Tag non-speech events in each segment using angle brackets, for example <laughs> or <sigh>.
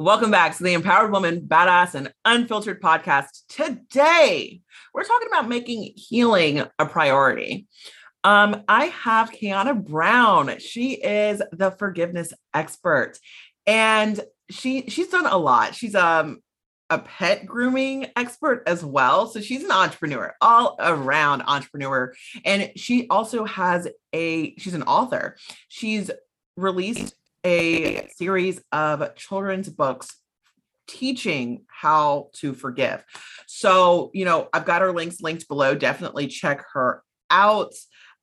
Welcome back to the Empowered Woman, Badass and Unfiltered podcast. Today, we're talking about making healing a priority. Um, I have Kyonna Brown. She is the forgiveness expert, and she she's done a lot. She's um a pet grooming expert as well. So she's an entrepreneur, all around entrepreneur. And she also has a, she's an author. She's released a series of children's books teaching how to forgive. So, you know, I've got her links linked below. Definitely check her out.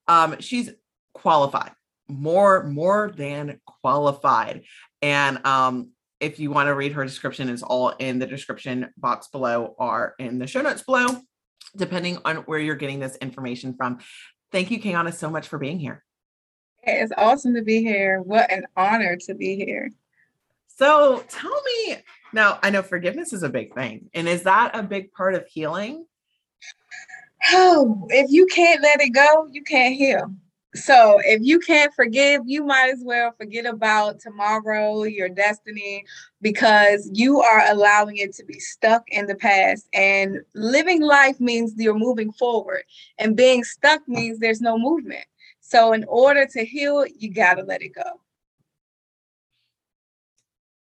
Um, she's qualified, more more than qualified. And um, if you want to read her description, it's all in the description box below or in the show notes below, depending on where you're getting this information from. Thank you, Kyonna, so much for being here. It's awesome to be here. What an honor to be here. So tell me now, I know forgiveness is a big thing. And is that a big part of healing? Oh, if you can't let it go, you can't heal. So if you can't forgive, you might as well forget about tomorrow, your destiny, because you are allowing it to be stuck in the past. And living life means you're moving forward, and being stuck means there's no movement. So in order to heal, you got to let it go.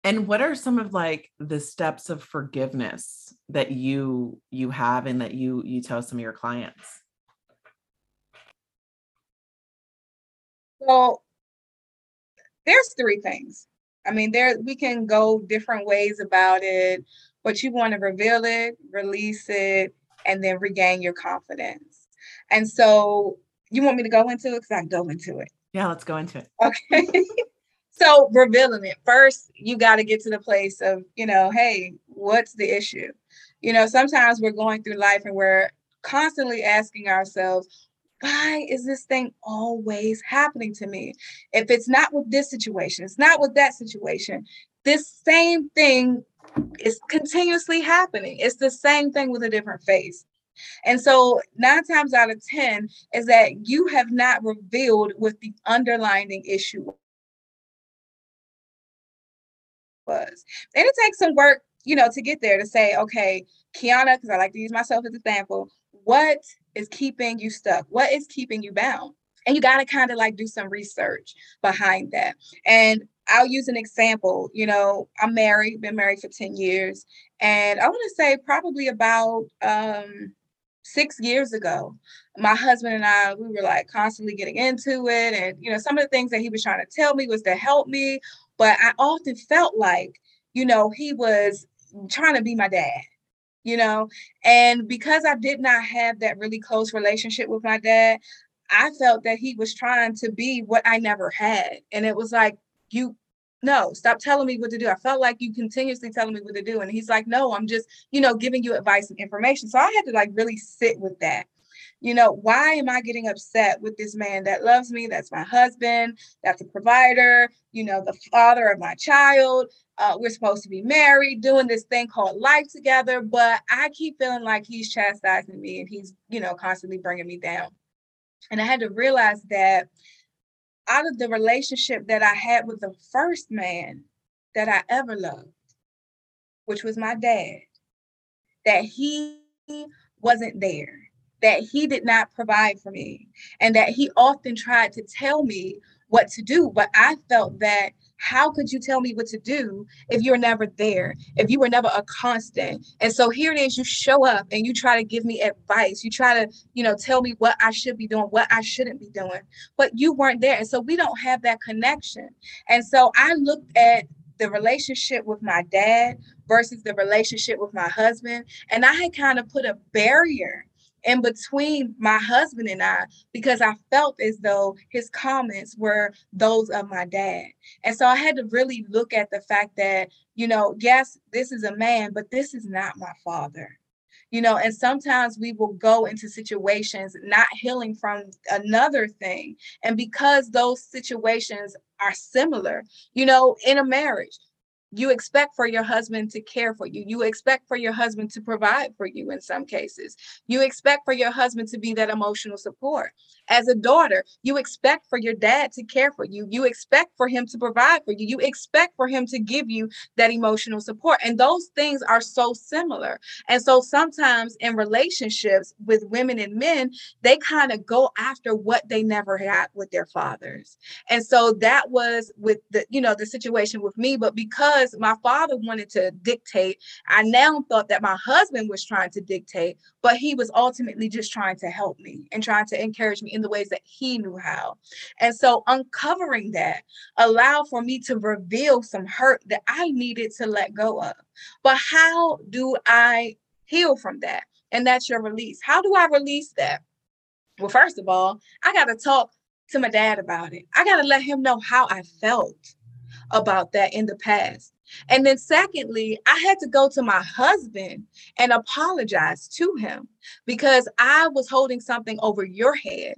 And what are some of like the steps of forgiveness that you you have and that you you tell some of your clients? Well, there's three things. I mean, there we can go different ways about it, but you want to reveal it, release it, and then regain your confidence. And so you want me to go into it? Because I go into it. Yeah, let's go into it. Okay. <laughs> so revealing it. First, you got to get to the place of, you know, hey, what's the issue? You know, sometimes we're going through life and we're constantly asking ourselves, why is this thing always happening to me? If it's not with this situation, it's not with that situation, this same thing is continuously happening. It's the same thing with a different face. And so, nine times out of 10 is that you have not revealed what the underlying issue was. And it takes some work, you know, to get there to say, okay, Kyonna, because I like to use myself as an example, what is keeping you stuck? What is keeping you bound? And you got to kind of like do some research behind that. And I'll use an example. You know, I'm married, been married for 10 years. And I want to say probably about um, six years ago, my husband and I, we were like constantly getting into it. And, you know, some of the things that he was trying to tell me was to help me. But I often felt like, you know, he was trying to be my dad, you know? And because I did not have that really close relationship with my dad, I felt that he was trying to be what I never had. And it was like, you no, stop telling me what to do. I felt like you continuously telling me what to do. And he's like, no, I'm just, you know, giving you advice and information. So I had to like really sit with that. You know, why am I getting upset with this man that loves me? That's my husband, that's a provider, you know, the father of my child. Uh, we're supposed to be married, doing this thing called life together. But I keep feeling like he's chastising me and he's, you know, constantly bringing me down. And I had to realize that out of the relationship that I had with the first man that I ever loved, which was my dad, that he wasn't there, that he did not provide for me, and that he often tried to tell me what to do. But I felt that how could you tell me what to do if you're never there, if you were never a constant? And so here it is, you show up and you try to give me advice. You try to, you know, tell me what I should be doing, what I shouldn't be doing, but you weren't there. And so we don't have that connection. And so I looked at the relationship with my dad versus the relationship with my husband. And I had kind of put a barrier in between my husband and I because I felt as though his comments were those of my dad. And so I had to really look at the fact that, you know, yes, this is a man, but this is not my father. You know, and sometimes we will go into situations not healing from another thing. And because those situations are similar, you know, in a marriage, you expect for your husband to care for you. You expect for your husband to provide for you in some cases. You expect for your husband to be that emotional support. As a daughter, you expect for your dad to care for you. You expect for him to provide for you. You expect for him to give you that emotional support. And those things are so similar. And so sometimes in relationships with women and men, they kind of go after what they never had with their fathers. And so that was with the, you know, the situation with me. But because because my father wanted to dictate, I now thought that my husband was trying to dictate, but he was ultimately just trying to help me and trying to encourage me in the ways that he knew how. And so uncovering that allowed for me to reveal some hurt that I needed to let go of. But how do I heal from that? And that's your release. How do I release that? Well, first of all, I got to talk to my dad about it. I got to let him know how I felt about that in the past. And then, secondly, I had to go to my husband and apologize to him because I was holding something over your head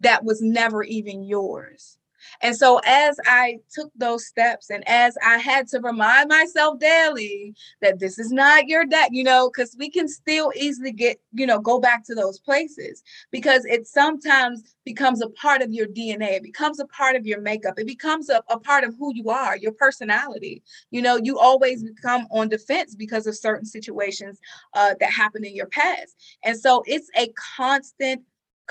that was never even yours. And so, as I took those steps and as I had to remind myself daily that this is not your dad, you know, because we can still easily get, you know, go back to those places because it sometimes becomes a part of your DNA. It becomes a part of your makeup. It becomes a, a part of who you are, your personality. You know, you always become on defense because of certain situations uh, that happened in your past. And so, it's a constant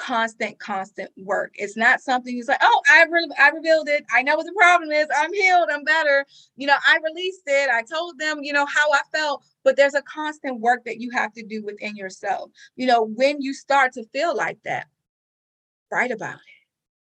constant, constant work. It's not something you say, oh, I, re- I revealed it. I know what the problem is. I'm healed. I'm better. You know, I released it. I told them, you know, how I felt. But there's a constant work that you have to do within yourself. You know, when you start to feel like that, write about it.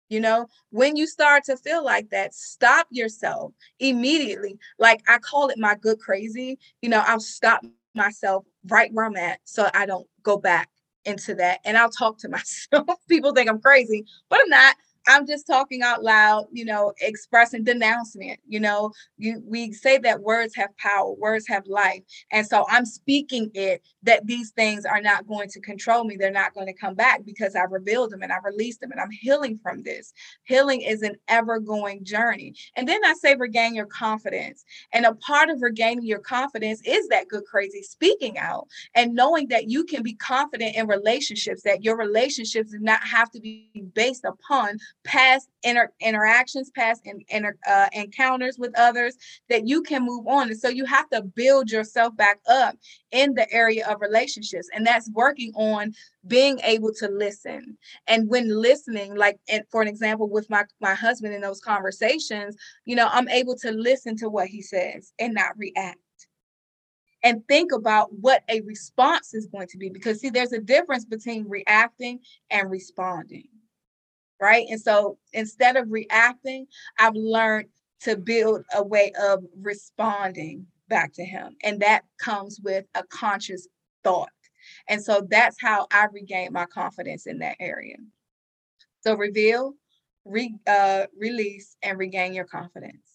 You know, when you start to feel like that, stop yourself immediately. Like I call it my good crazy. You know, I'll stop myself right where I'm at so I don't go back into that and I'll talk to <laughs> myself. People think I'm crazy, but I'm not. I'm just talking out loud, you know, expressing denouncement. You know, you we say that words have power, words have life. And so I'm speaking it that these things are not going to control me. They're not going to come back because I revealed them and I released them and I'm healing from this. Healing is an ever going journey. And then I say regain your confidence. And a part of regaining your confidence is that good crazy speaking out and knowing that you can be confident in relationships, that your relationships do not have to be based upon past inter- interactions, past in, inter- uh, encounters with others, that you can move on. And so you have to build yourself back up in the area of relationships. And that's working on being able to listen. And when listening, like and for an example, with my, my husband in those conversations, you know, I'm able to listen to what he says and not react and think about what a response is going to be because see there's a difference between reacting and responding right? And so instead of reacting, I've learned to build a way of responding back to him. And that comes with a conscious thought. And so that's how I regained my confidence in that area. So reveal, re, uh, release, and regain your confidence.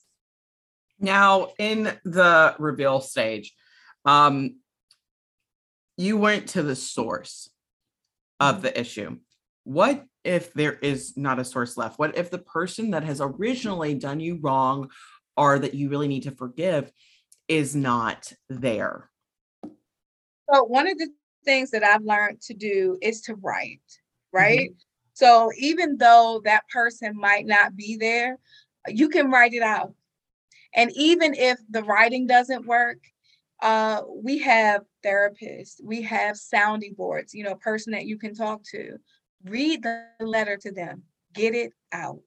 Now, in the reveal stage, um, you went to the source of mm-hmm. the issue. What if there is not a source left? What if the person that has originally done you wrong or that you really need to forgive is not there? So, one of the things that I've learned to do is to write, right? Mm-hmm. So, even though that person might not be there, you can write it out. And even if the writing doesn't work, uh, we have therapists, we have sounding boards, you know, a person that you can talk to read the letter to them, get it out.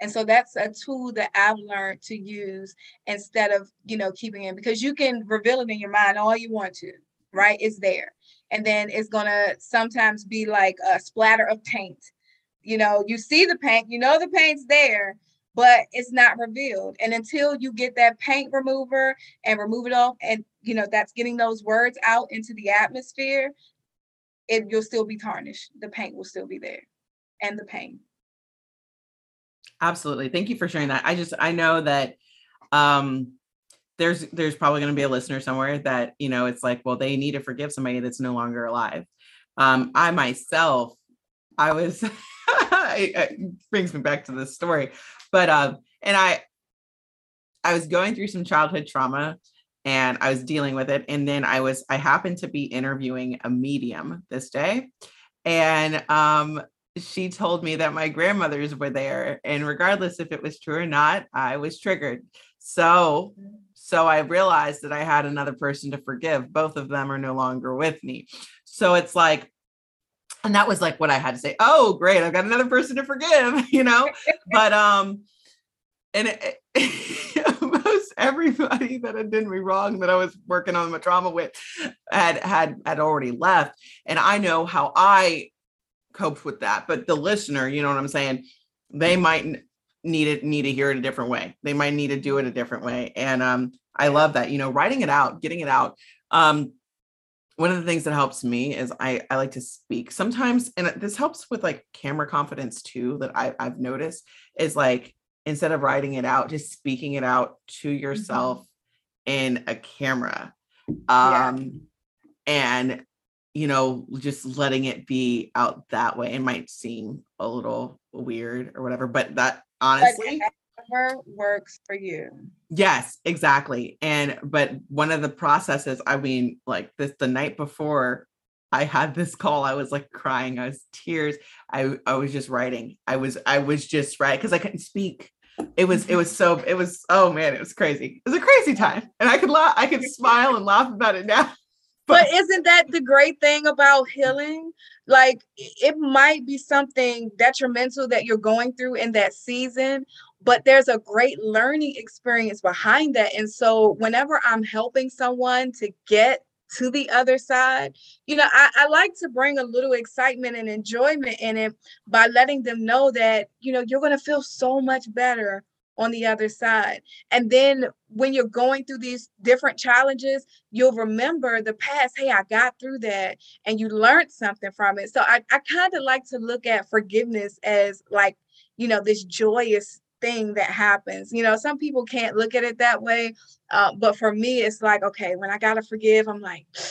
And so that's a tool that I've learned to use instead of, you know, keeping it because you can reveal it in your mind all you want to, right? It's there. And then it's going to sometimes be like a splatter of paint. You know, you see the paint, you know the paint's there, but it's not revealed. And until you get that paint remover and remove it off, and you know, that's getting those words out into the atmosphere, it you'll still be tarnished. The paint will still be there and the pain. Absolutely. Thank you for sharing that. I just I know that um there's there's probably going to be a listener somewhere that you know it's like well they need to forgive somebody that's no longer alive um i myself i was <laughs> it brings me back to this story but um and i i was going through some childhood trauma and i was dealing with it and then i was i happened to be interviewing a medium this day and um she told me that my grandmothers were there and regardless if it was true or not i was triggered so so I realized that I had another person to forgive. Both of them are no longer with me. So it's like, and that was like what I had to say. Oh, great. I've got another person to forgive, <laughs> you know? but, um, and it, <laughs> everybody that had done me wrong that I was working on my trauma with had had had already left. And I know how I coped with that. But the listener, you know what I'm saying? They might need it need to hear it a different way they might need to do it a different way and um i love that you know writing it out getting it out um one of the things that helps me is I, I like to speak sometimes and this helps with like camera confidence too that I, i've noticed is like instead of writing it out just speaking it out to mm-hmm. yourself mm-hmm. in a camera. Um yeah. and you know just letting it be out that way. It might seem a little weird or whatever but that honestly whatever works for you. Yes exactly. And but one of the processes i mean like this the night before i had this call i was like crying. I was tears. I i was just writing. I was i was just right because i couldn't speak it was it was so it was oh man it was crazy it was a crazy time and i could laugh i could smile and laugh about it now <laughs> but isn't that the great thing about healing? Like it might be something detrimental that you're going through in that season, but there's a great learning experience behind that. And so whenever I'm helping someone to get to the other side, you know, I, I like to bring a little excitement and enjoyment in it by letting them know that, you know, you're going to feel so much better on the other side. And then when you're going through these different challenges, you'll remember the past. Hey, I got through that and you learned something from it. So I, I kind of like to look at forgiveness as like, you know, this joyous thing that happens. You know, some people can't look at it that way. Uh, but for me, it's like, okay, when I got to forgive, I'm like, oh,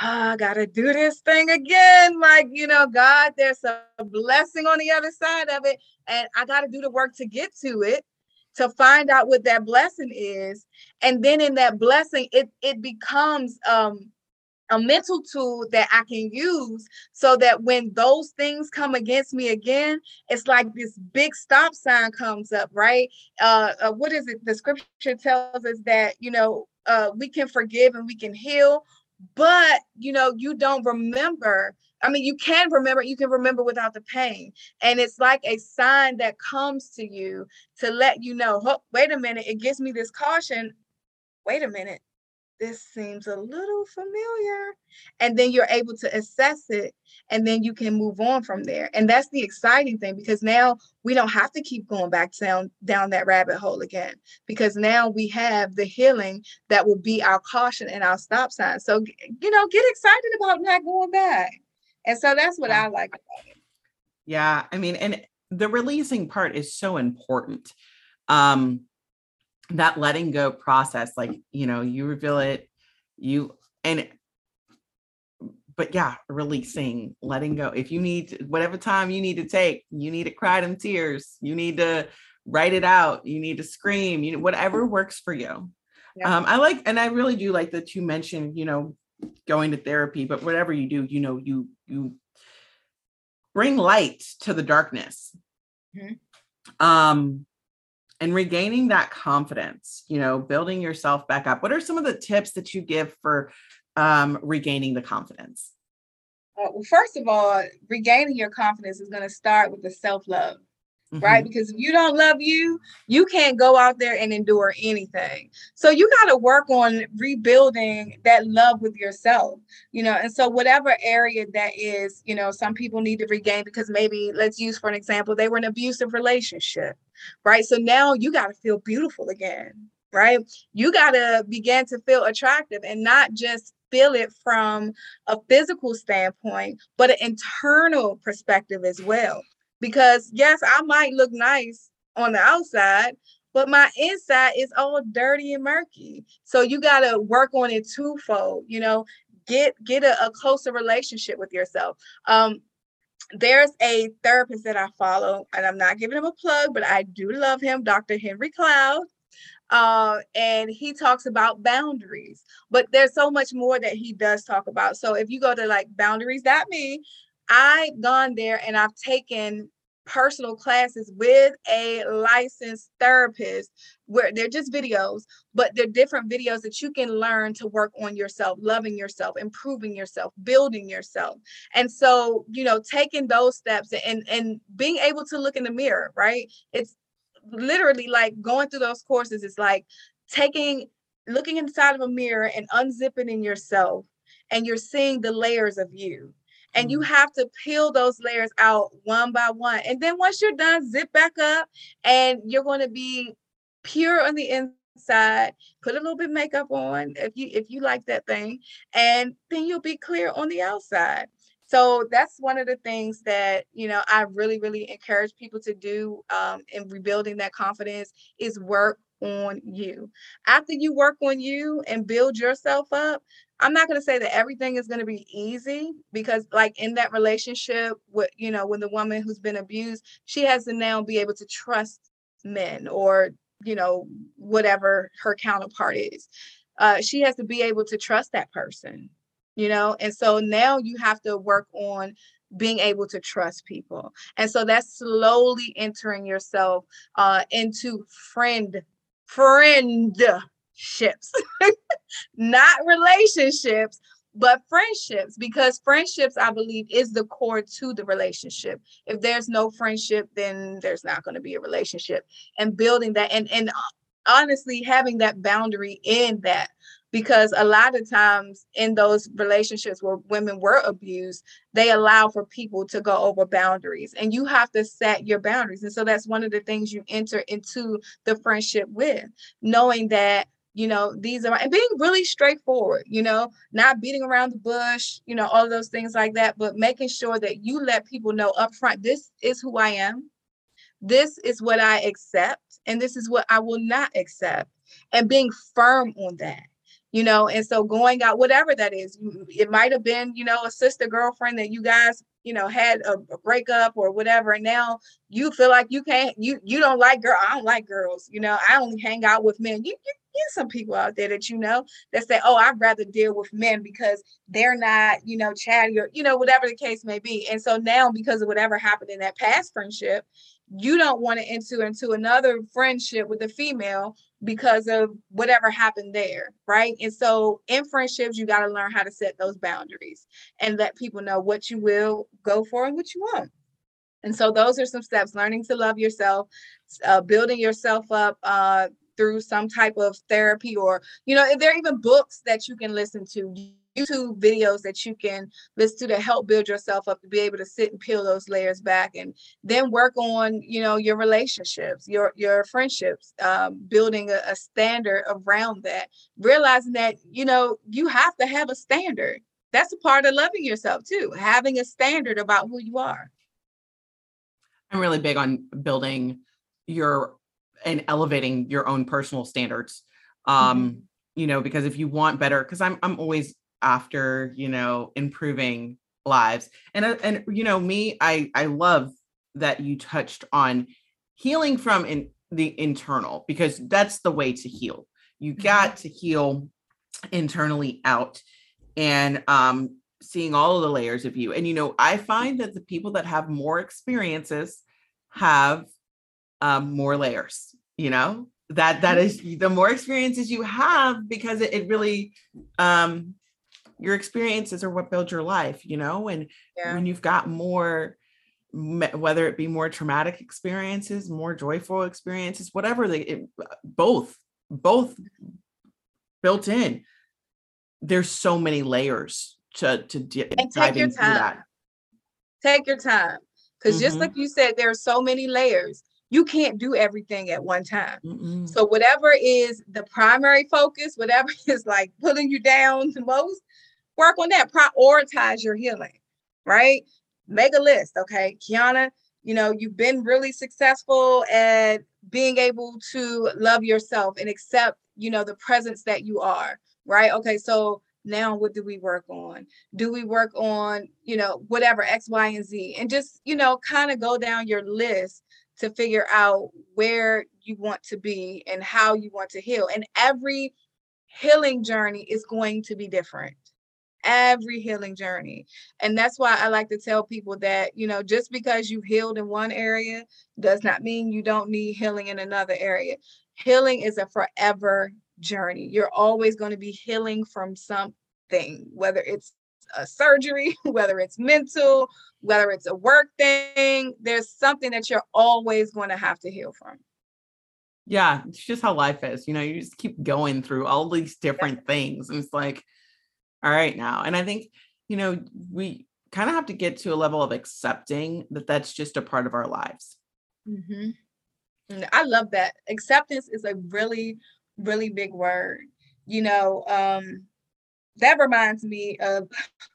<sighs> I gotta do this thing again. Like, you know, God, there's a blessing on the other side of it, and I gotta do the work to get to it to find out what that blessing is and then in that blessing it it becomes um a mental tool that I can use so that when those things come against me again, it's like this big stop sign comes up, right? Uh, uh, what is it? The scripture tells us that, you know, uh, we can forgive and we can heal, but, you know, you don't remember I mean, you can remember, you can remember without the pain. And it's like a sign that comes to you to let you know, oh, wait a minute, it gives me this caution. Wait a minute, this seems a little familiar. And then you're able to assess it and then you can move on from there. And that's the exciting thing because now we don't have to keep going back down, down that rabbit hole again because now we have the healing that will be our caution and our stop sign. So, you know, get excited about not going back. And so that's what I like about it. Yeah. I mean, and the releasing part is so important. Um, that letting go process, like, you know, you reveal it, you, and, but yeah, releasing, letting go. If you need whatever time you need to take, you need to cry them tears, you need to write it out, you need to scream, you know, whatever works for you. Yeah. Um, I like, and I really do like that you mentioned, you know, going to therapy, but whatever you do, you know, you you bring light to the darkness. Mm-hmm. Um and regaining that confidence, you know, building yourself back up. What are some of the tips that you give for um, regaining the confidence? Uh, well, first of all, regaining your confidence is going to start with the self love mm-hmm. right? Because if you don't love you, you can't go out there and endure anything. So you got to work on rebuilding that love with yourself, you know. And so, whatever area that is, you know, some people need to regain because maybe, let's use for an example, they were in an abusive relationship, right? So now you got to feel beautiful again, right? You got to begin to feel attractive and not just feel it from a physical standpoint, but an internal perspective as well. Because yes, I might look nice on the outside, but my inside is all dirty and murky. So you got to work on it twofold, you know, get get a, a closer relationship with yourself. Um, there's a therapist that I follow, and I'm not giving him a plug, but I do love him, Dr. Henry Cloud. Uh, and he talks about boundaries, but there's so much more that he does talk about. So if you go to like boundaries.me, I've gone there and I've taken personal classes with a licensed therapist where they're just videos, but they're different videos that you can learn to work on yourself, loving yourself, improving yourself, building yourself. And so, you know, taking those steps and and being able to look in the mirror, right? It's literally like going through those courses is like taking looking inside of a mirror and unzipping in yourself and you're seeing the layers of you and you mm-hmm. have to peel those layers out one by one. And then once you're done zip back up and you're going to be pure on the inside. Put a little bit makeup on if you if you like that thing and then you'll be clear on the outside. So that's one of the things that you know i really really encourage people to do um, in rebuilding that confidence is work on you after you work on you and build yourself up I'm not going to say that everything is going to be easy because, like, in that relationship, with you know, when the woman who's been abused, she has to now be able to trust men or, you know, whatever her counterpart is. Uh, she has to be able to trust that person, you know, and so now you have to work on being able to trust people. And so that's slowly entering yourself uh, into friend friend ships, <laughs> not relationships, but friendships, because friendships, I believe, is the core to the relationship. If there's no friendship, then there's not going to be a relationship. And building that, and and honestly, having that boundary in that, because a lot of times in those relationships where women were abused, they allow for people to go over boundaries, and you have to set your boundaries. And so that's one of the things you enter into the friendship with, knowing that you know these are and being really straightforward you know not beating around the bush you know all those things like that but making sure that you let people know up front this is who i am this is what i accept and this is what i will not accept and being firm on that you know and so going out whatever that is it might have been you know a sister girlfriend that you guys you know had a, a, breakup or whatever and now you feel like you can't you you don't like girl i don't like girls you know i only hang out with men you, you you some people out there that you know that say, "Oh, I'd rather deal with men because they're not, you know, chatty or you know, whatever the case may be." And so now, because of whatever happened in that past friendship, you don't want to enter into another friendship with a female because of whatever happened there, right? And so in friendships, you got to learn how to set those boundaries and let people know what you will go for and what you won't. And so those are some steps: learning to love yourself, uh, building yourself up uh, through some type of therapy, or you know, there are even books that you can listen to. YouTube videos that you can listen to to help build yourself up to be able to sit and peel those layers back and then work on you know your relationships your your friendships um, building a, a standard around that realizing that you know you have to have a standard. That's a part of loving yourself too having a standard about who you are. I'm really big on building your and elevating your own personal standards. Um mm-hmm. you know because if you want better because i'm i'm always after you know improving lives and uh, and you know me i i love that you touched on healing from in the internal because that's the way to heal you mm-hmm. got to heal internally out and um seeing all of the layers of you and you know i find that the people that have more experiences have um, more layers you know that that mm-hmm. the more experiences you have because it, it really um your experiences are what build your life, you know, and yeah. when you've got more whether it be more traumatic experiences, more joyful experiences, whatever they it, both both built in. There's so many layers to to take your time. Take your time. Because mm-hmm. just like you said, there are so many layers. you can't do everything at one time. Mm-mm. So whatever is the primary focus, whatever <laughs> is like pulling you down the most, work on that. Prioritize your healing, right? Make a list. Okay. Kyonna, you know, you've been really successful at being able to love yourself and accept, you know, the presence that you are, right? Okay. So now what do we work on do we work on you know whatever x y and z and just you know kind of go down your list to figure out where you want to be and how you want to heal and every healing journey is going to be different every healing journey and that's why i like to tell people that you know just because you healed in one area does not mean you don't need healing in another area healing is a forever journey. You're always going to be healing from something, whether it's a surgery, <laughs> whether it's mental, whether it's a work thing, there's something that you're always going to have to heal from. Yeah, it's just how life is. You know, you just keep going through all these different things. And it's like, all right now. And I think, you know, we kind of have to get to a level of accepting that that's just a part of our lives. Mm-hmm. I love that. Acceptance is a really really big word. You know, um, that reminds me of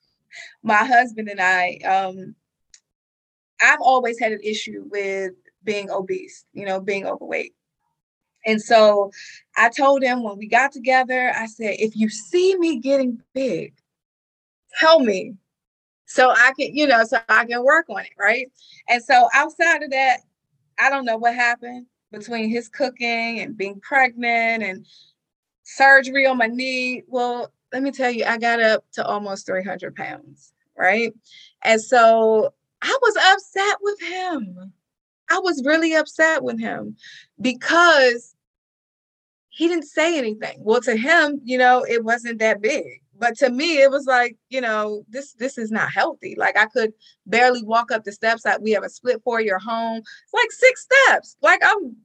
<laughs> my husband and I. Um, I've always had an issue with being obese, you know, being overweight. And so I told him when we got together, I said, if you see me getting big, tell me so I can, you know, so I can work on it. Right. And so outside of that, I don't know what happened between his cooking and being pregnant and surgery on my knee. Well, let me tell you, I got up to almost 300 pounds, right? And so I was upset with him. I was really upset with him because he didn't say anything. Well, to him, you know, it wasn't that big. But to me, it was like, you know, this this is not healthy. Like I could barely walk up the steps. Like we have a split foyer home. It's like six steps. Like I'm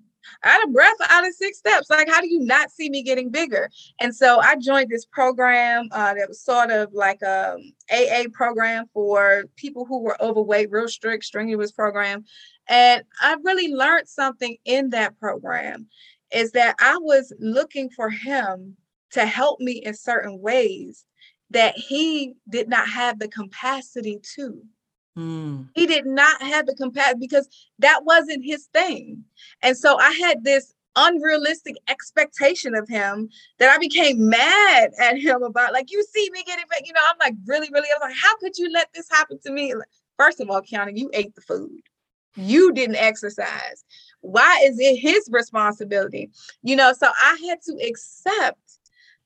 out of breath out of six steps. Like, how do you not see me getting bigger? And so I joined this program uh, that was sort of like a AA program for people who were overweight, real strict, strenuous program. And I really learned something in that program is that I was looking for him to help me in certain ways that he did not have the capacity to. Mm. He did not have the capacity because that wasn't his thing. And so I had this unrealistic expectation of him that I became mad at him about. Like, you see me getting back, you know, I'm like, really, really, I was like, how could you let this happen to me? First of all, Kyonna, you ate the food. You didn't exercise. Why is it his responsibility? You know, so I had to accept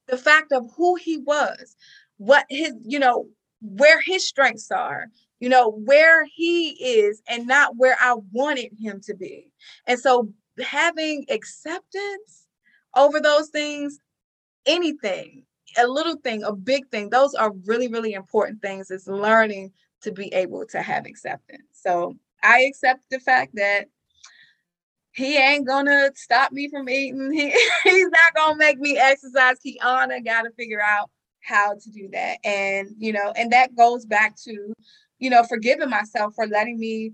the fact of who he was, what his, you know, where his strengths are, you know, where he is and not where I wanted him to be. And so having acceptance over those things, anything, a little thing, a big thing, those are really, really important things. Is learning to be able to have acceptance. So I accept the fact that he ain't gonna stop me from eating. <laughs> He, he's not gonna make me exercise. Kyonna gotta figure out how to do that. And you know, and that goes back to, you know, forgiving myself for letting me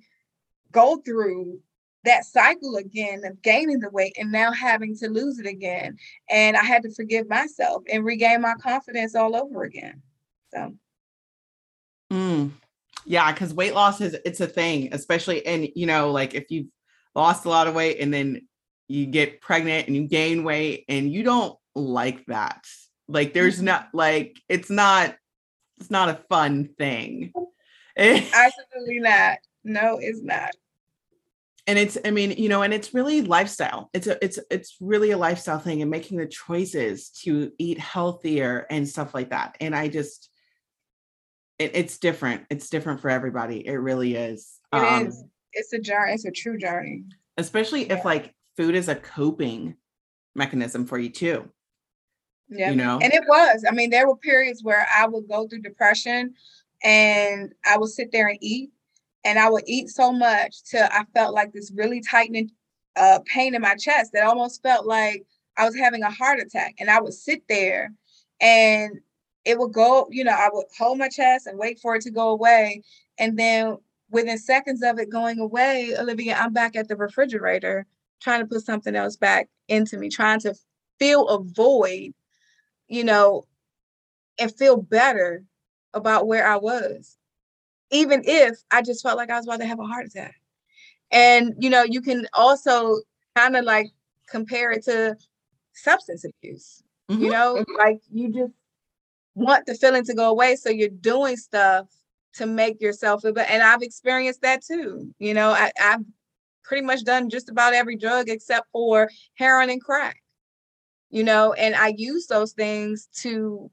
go through that cycle again of gaining the weight and now having to lose it again. And I had to forgive myself and regain my confidence all over again. So mm. Yeah, because weight loss is it's a thing, especially and you know, like if you've lost a lot of weight and then you get pregnant and you gain weight and you don't like that. Like there's mm-hmm. not like it's not it's not a fun thing. <laughs> Absolutely not. No, it's not. And it's, I mean, you know, and it's really lifestyle. It's a, it's, it's really a lifestyle thing and making the choices to eat healthier and stuff like that. And I just, it, it's different. It's different for everybody. It really is. It um, is. It's a journey. It's a true journey. Especially yeah. if like food is a coping mechanism for you too. Yeah. You know, and it was. I mean, there were periods where I would go through depression and I would sit there and eat, and I would eat so much till I felt like this really tightening uh, pain in my chest that almost felt like I was having a heart attack. And I would sit there, and it would go. You know, I would hold my chest and wait for it to go away, and then within seconds of it going away, Olivia, I'm back at the refrigerator trying to put something else back into me, trying to fill a void, you know, and feel better about where I was, even if I just felt like I was about to have a heart attack. And, you know, you can also kind of like compare it to substance abuse, mm-hmm. you know, like you just want the feeling to go away. So you're doing stuff to make yourself feel better. And I've experienced that too. You know, I, I've pretty much done just about every drug except for heroin and crack. You know, and I use those things to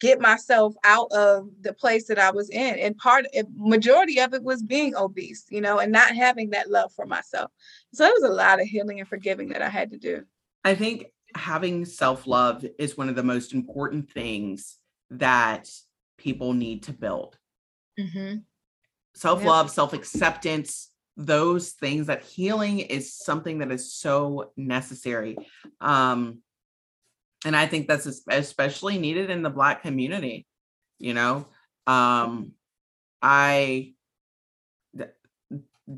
get myself out of the place that I was in. And part majority of it was being obese, you know, and not having that love for myself. So it was a lot of healing and forgiving that I had to do. I think having self-love is one of the most important things that people need to build Mm-hmm. Self love, yep. self acceptance, those things that healing is something that is so necessary. Um, and I think that's especially needed in the Black community. You know, um, I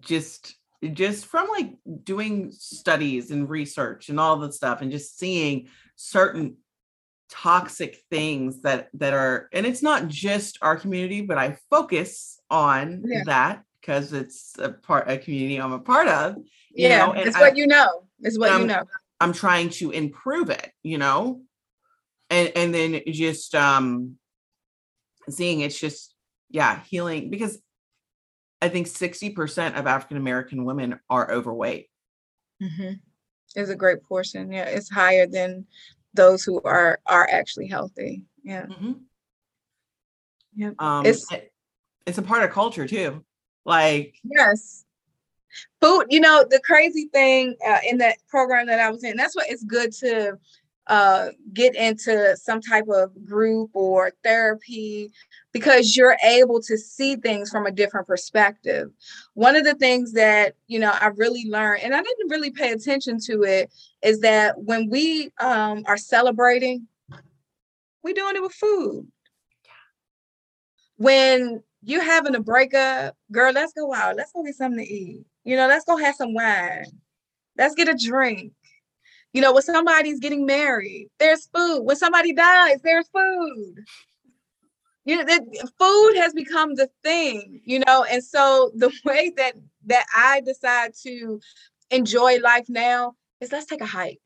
just just from like doing studies and research and all the stuff and just seeing certain toxic things that that are and it's not just our community but i focus on yeah. that because it's a part a community i'm a part of yeah know, it's I, what you know it's what you know i'm trying to improve it you know and and then just um seeing it's just yeah healing because i think 60% of african american women are overweight mm-hmm. is a great portion yeah it's higher than those who are are actually healthy. Yeah. Mm-hmm. Yeah. Um, it's it's a part of culture too. Like yes, food. You know the crazy thing uh, in that program that I was in. That's what it's good to uh, get into some type of group or therapy because you're able to see things from a different perspective. One of the things that, you know, I really learned, and I didn't really pay attention to it, is that when we um, are celebrating, we're doing it with food. When you're having a breakup, girl, let's go out. Let's go get something to eat. You know, let's go have some wine. Let's get a drink you know, when somebody's getting married, there's food. When somebody dies, there's food. You know, that food has become the thing, you know, and so the <laughs> way that that I decide to enjoy life now is let's take a hike.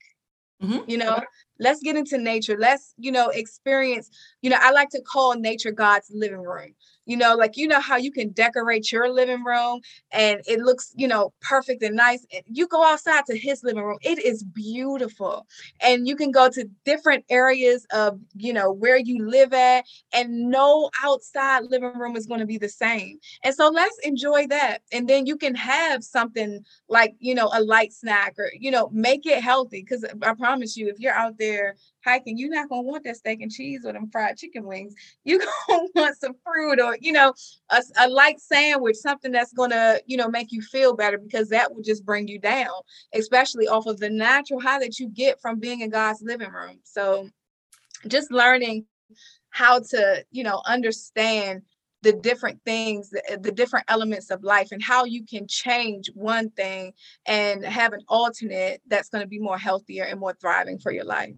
Mm-hmm. You know, let's get into nature. Let's, you know, experience, you know, I like to call nature God's living room you know like you know how you can decorate your living room and it looks you know perfect and nice and you go outside to his living room it is beautiful. And you can go to different areas of you know where you live at and no outside living room is going to be the same. And so let's enjoy that and then you can have something like you know a light snack or you know make it healthy because i promise you if you're out there hiking, you're not gonna want that steak and cheese or them fried chicken wings. You're <laughs> gonna want some fruit or you know, a, a light sandwich, something that's gonna, you know, make you feel better because that will just bring you down, especially off of the natural high that you get from being in God's living room. So just learning how to, you know, understand the different things, the, the, different elements of life, and how you can change one thing and have an alternate that's going to be more healthier and more thriving for your life.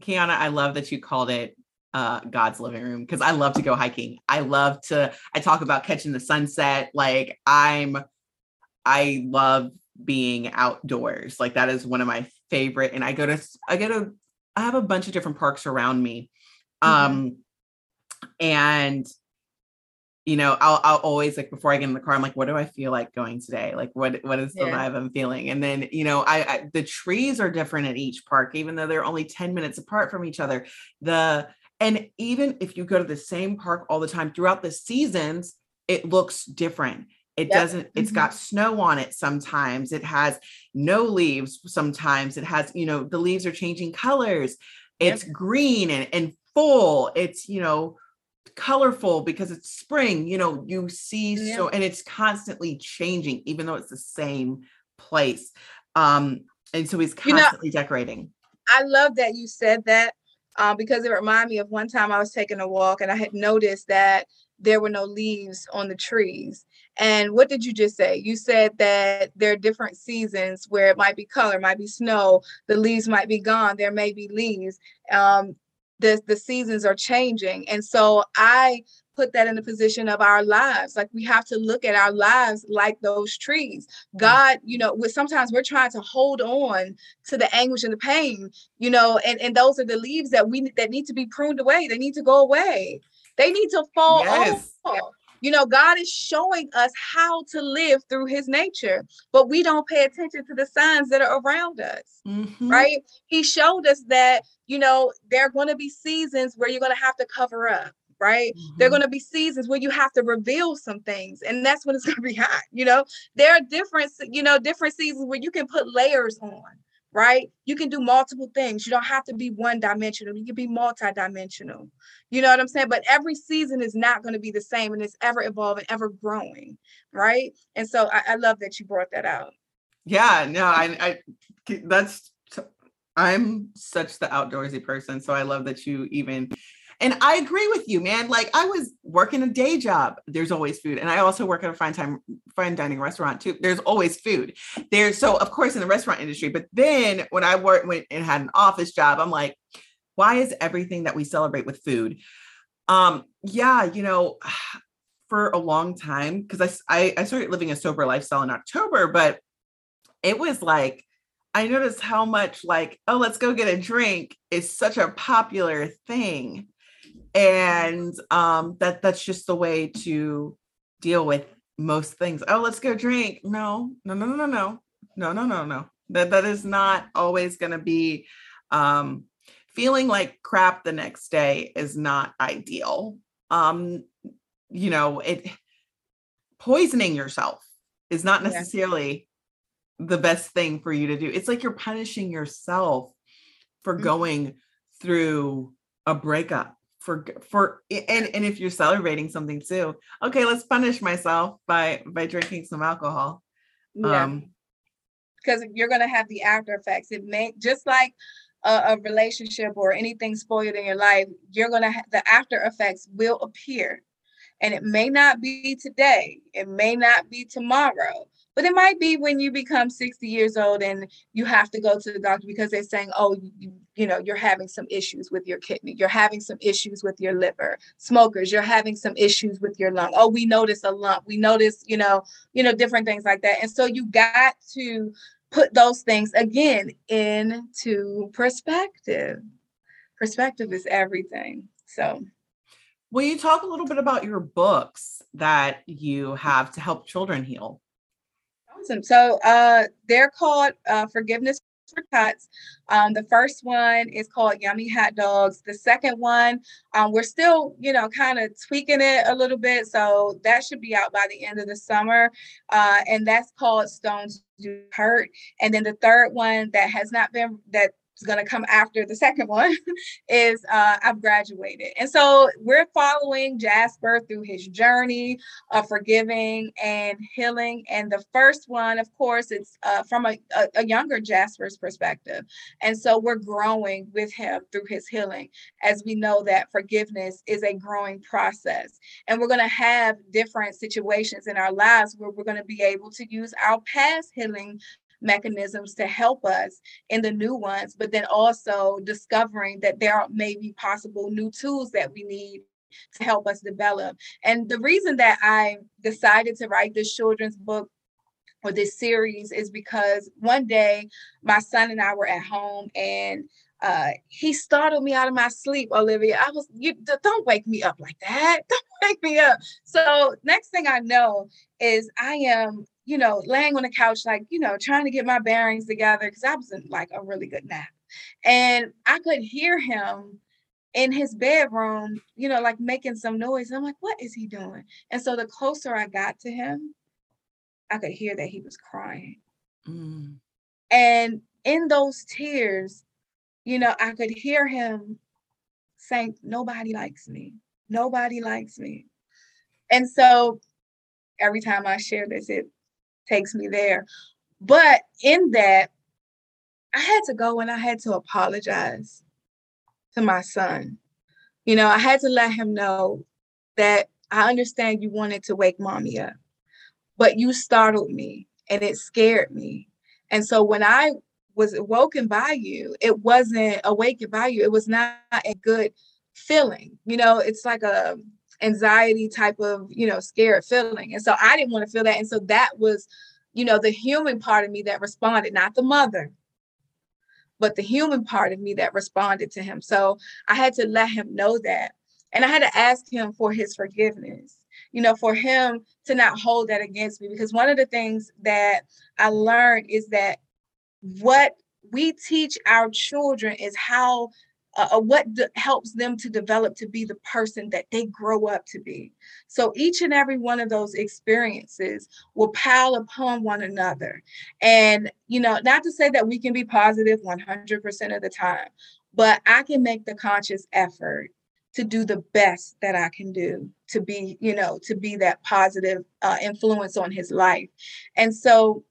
Kyonna, I love that you called it uh, God's living room because I love to go hiking. I love to, I talk about catching the sunset. Like I'm, I love being outdoors. Like that is one of my favorite. And I go to, I go to, I have a bunch of different parks around me. Mm-hmm. Um, and you know, I'll I'll always like before I get in the car, I'm like, what do I feel like going today? Like, what what is the yeah. vibe I'm feeling? And then, you know, I, I the trees are different at each park, even though they're only 10 minutes apart from each other. The and even if you go to the same park all the time throughout the seasons, it looks different. It yep. doesn't, It's mm-hmm. got snow on it sometimes. It has no leaves sometimes. It has, you know, the leaves are changing colors. It's yep. green and, and full. It's, you know, colorful because it's spring you know you see yeah. so and it's constantly changing even though it's the same place um and so he's constantly you know, decorating i love that you said that um, because it reminded me of one time I was taking a walk and I had noticed that there were no leaves on the trees. And what did you just say? You said that there are different seasons where it might be color, might be snow, the leaves might be gone, there may be leaves. Um, the, the seasons are changing. And so I put that in the position of our lives. Like we have to look at our lives like those trees. Mm. God, you know, with sometimes we're trying to hold on to the anguish and the pain, you know, and, and those are the leaves that we that need to be pruned away. They need to go away. They need to fall yes. off. You know, God is showing us how to live through his nature, but we don't pay attention to the signs that are around us. Mm-hmm. Right? He showed us that, you know, there are going to be seasons where you're going to have to cover up right? Mm-hmm. There are going to be seasons where you have to reveal some things, and that's when it's going to be hot. You know, there are different, you know, different seasons where you can put layers on, right? You can do multiple things. You don't have to be one dimensional. You can be multi-dimensional. You know what I'm saying? But every season is not going to be the same, and it's ever evolving, ever growing, right? And so I, I love that you brought that out. Yeah, no, I, I that's I'm such the outdoorsy person, so I love that you even and I agree with you, man. Like I was working a day job. There's always food. And I also work at a fine time, fine dining restaurant too. There's always food. There's so of course in the restaurant industry. But then when I worked went and had an office job, I'm like, why is everything that we celebrate with food? Um, yeah, you know, <sighs> for a long time, because I, I I started living a sober lifestyle in October, but it was like I noticed how much like, oh, let's go get a drink is such a popular thing and um that that's just the way to deal with most things. Oh let's go drink. No no no no no no. No no no that that is not always going to be um feeling like crap the next day is not ideal. Um you know it poisoning yourself is not necessarily yeah. the best thing for you to do. It's like you're punishing yourself for mm-hmm. going through a breakup for for and and if you're celebrating something too okay let's punish myself by by drinking some alcohol yeah. um because you're going to have the after effects it may just like a, a relationship or anything spoiled in your life you're going to have the after effects will appear and it may not be today it may not be tomorrow but it might be when you become 60 years old and you have to go to the doctor because they're saying, oh, you, you know, you're having some issues with your kidney, you're having some issues with your liver. Smokers, you're having some issues with your lung. Oh, we notice a lump. We notice, you know, you know, different things like that. And so you got to put those things again into perspective. Perspective is everything. So Will you talk a little bit about your books that you have to help children heal? Awesome. So uh, they're called uh, Forgiveness for Tots. Um, the first one is called Yummy Hot Dogs. The second one, um, we're still, you know, kind of tweaking it a little bit. So that should be out by the end of the summer. Uh, and that's called Stones Do Hurt. And then the third one that has not been, that is going to come after the second one <laughs> is uh, I've graduated. And so we're following Jasper through his journey of forgiving and healing. And the first one, of course, it's uh, from a, a, a, younger Jasper's perspective. And so we're growing with him through his healing as we know that forgiveness is a growing process. And we're going to have different situations in our lives where we're going to be able to use our past healing mechanisms to help us in the new ones, but then also discovering that there may be possible new tools that we need to help us develop. And the reason that I decided to write this children's book or this series is because one day my son and I were at home and uh, he startled me out of my sleep, Olivia. I was, you don't wake me up like that. <laughs> Don't wake me up. So next thing I know is I am you know, laying on the couch, like, you know, trying to get my bearings together because I was in like a really good nap. And I could hear him in his bedroom, you know, like making some noise. I'm like, what is he doing? And so the closer I got to him, I could hear that he was crying. Mm. And in those tears, you know, I could hear him saying, Nobody likes me. Nobody likes me. And so every time I share this, it takes me there. But in that, I had to go and I had to apologize to my son. You know, I had to let him know that I understand you wanted to wake mommy up, but you startled me and it scared me. And so when I was awoken by you, it wasn't awakened by you. It was not a good feeling. You know, it's like a anxiety type of, you know, scared feeling. And so I didn't want to feel that. And so that was, you know, the human part of me that responded, not the mother, but the human part of me that responded to him. So I had to let him know that. And I had to ask him for his forgiveness, you know, for him to not hold that against me. Because one of the things that I learned is that what we teach our children is how uh, uh what helps them to develop to be the person that they grow up to be. So each and every one of those experiences will pile upon one another. And, you know, not to say that we can be positive 100% of the time, but I can make the conscious effort to do the best that I can do to be, you know, to be that positive uh, influence on his life. And so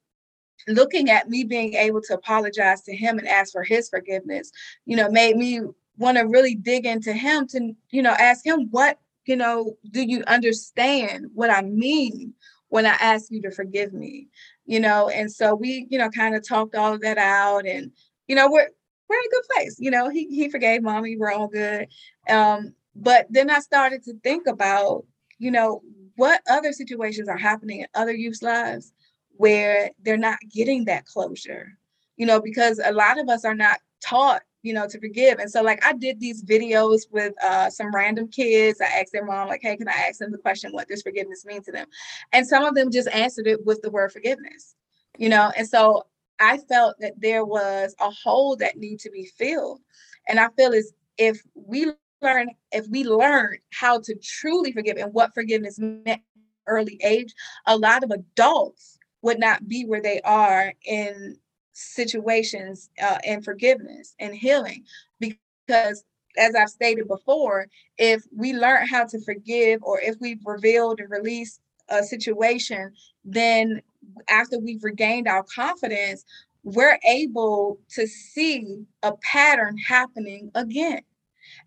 looking at me being able to apologize to him and ask for his forgiveness, you know, made me want to really dig into him to, you know, ask him what, you know, do you understand what I mean when I ask you to forgive me? You know, and so we, you know, kind of talked all of that out and, you know, we're we're in a good place. You know, he he forgave mommy, we're all good. Um, but then I started to think about, you know, what other situations are happening in other youth's lives where they're not getting that closure, you know, because a lot of us are not taught you know, to forgive. And so like I did these videos with uh, some random kids. I asked their mom, like, hey, can I ask them the question what does forgiveness mean to them? And some of them just answered it with the word forgiveness, you know. And so I felt that there was a hole that needed to be filled. And I feel as if we learn, if we learn how to truly forgive and what forgiveness meant early age, a lot of adults would not be where they are in situations uh, and forgiveness and healing because as I've stated before, if we learn how to forgive or if we've revealed and released a situation, then after we've regained our confidence, we're able to see a pattern happening again.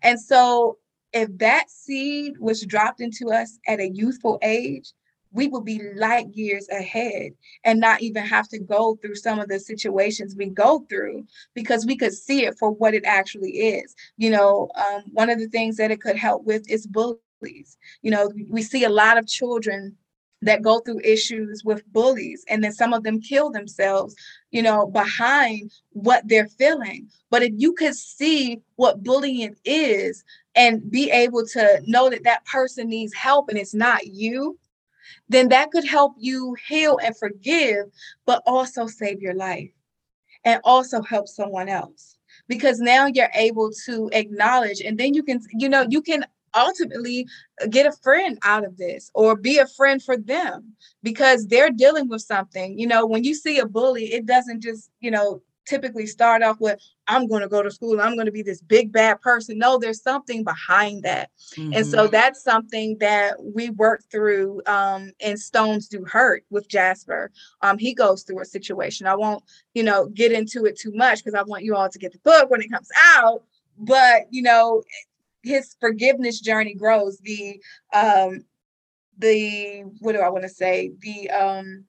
And so, if that seed was dropped into us at a youthful age, we will be light years ahead and not even have to go through some of the situations we go through because we could see it for what it actually is. You know, um, one of the things that it could help with is bullies. You know, we see a lot of children that go through issues with bullies and then some of them kill themselves you know behind what they're feeling but if you could see what bullying is and be able to know that that person needs help and it's not you then that could help you heal and forgive, but also save your life and also help someone else. Because now you're able to acknowledge, and then you can, you know, you can ultimately get a friend out of this or be a friend for them because they're dealing with something. You know, when you see a bully, it doesn't just, you know, typically start off with i'm going to go to school. And i'm going to be this big bad person. No there's something behind that. Mm-hmm. and so mm-hmm. that's something that we work through um, in stones do hurt with jasper. Um, he goes through a situation. I won't you know get into it too much because i want you all to get the book when it comes out but you know his forgiveness journey grows. The um the what do i want to say? The um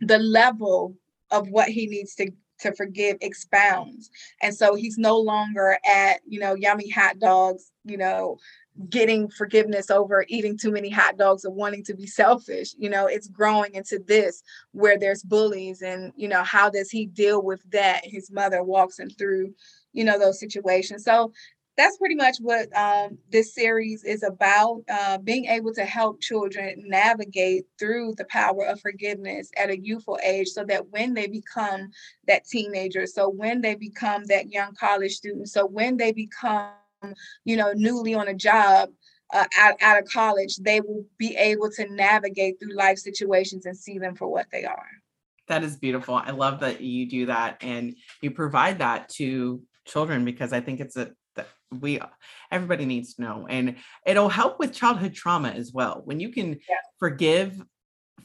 the level of what he needs to to forgive expounds. And so he's no longer at, you know, yummy hot dogs, you know, getting forgiveness over eating too many hot dogs or wanting to be selfish. You know, it's growing into this where there's bullies and, you know, how does he deal with that? His mother walks him through, you know, those situations. So that's pretty much what um, this series is about uh, being able to help children navigate through the power of forgiveness at a youthful age so that when they become that teenager so when they become that young college student so when they become you know newly on a job uh, out, out of college they will be able to navigate through life situations and see them for what they are. That is beautiful. I love that you do that and you provide that to children because i think it's a we everybody needs to know and it'll help with childhood trauma as well when you can yeah. forgive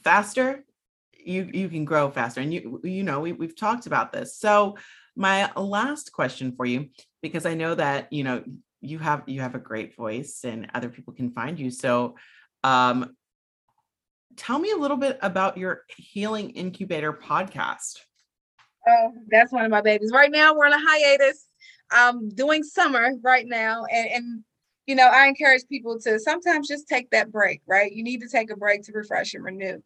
faster you you can grow faster and you you know we, we've talked about this so my last question for you because i know that you know you have you have a great voice and other people can find you. So um tell me a little bit about your healing incubator podcast. Oh, that's one of my babies. Right now we're on a hiatus. I'm doing summer right now and, and you know, I encourage people to sometimes just take that break, right? You need to take a break to refresh and renew.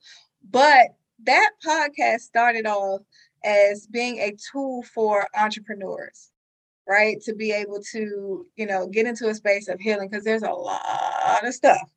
But that podcast started off as being a tool for entrepreneurs right to be able to you know get into a space of healing because there's a lot of stuff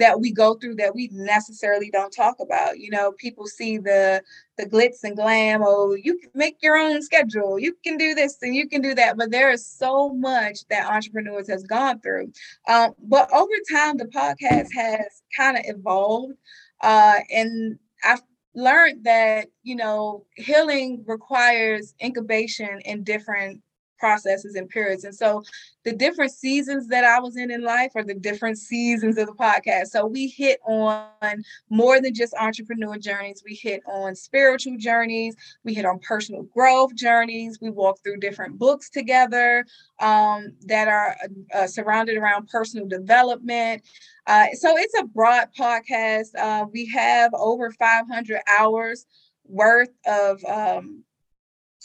that we go through that we necessarily don't talk about. You know people see the the glitz and glam oh you can make your own schedule you can do this and you can do that. But there is so much that entrepreneurs has gone through. Um, but over time the podcast has kind of evolved uh, and i've learned that you know healing requires incubation in different processes and periods. And so the different seasons that I was in in life are the different seasons of the podcast. So we hit on more than just entrepreneur journeys. We hit on spiritual journeys. We hit on personal growth journeys. We walk through different books together um, that are uh, surrounded around personal development. Uh, so it's a broad podcast. Uh, we have over 500 hours worth of um,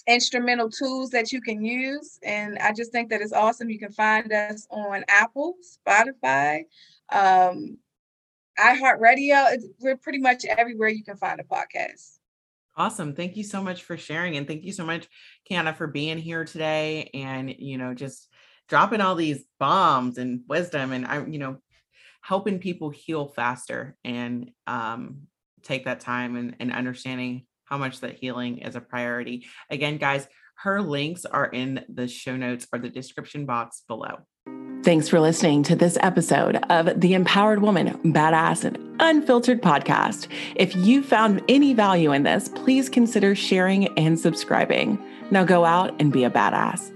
instrumental tools that you can use. And I just think that it's awesome. You can find us on Apple, Spotify, um, iHeartRadio. We're pretty much everywhere you can find a podcast. Awesome. Thank you so much for sharing. And thank you so much, Kyonna, for being here today and, you know, just dropping all these bombs and wisdom and I, you know, helping people heal faster and um, take that time and, and understanding how much that healing is a priority. Again, guys, her links are in the show notes or the description box below. Thanks for listening to this episode of the Empowered Woman Badass and Unfiltered podcast. If you found any value in this, please consider sharing and subscribing. Now go out and be a badass.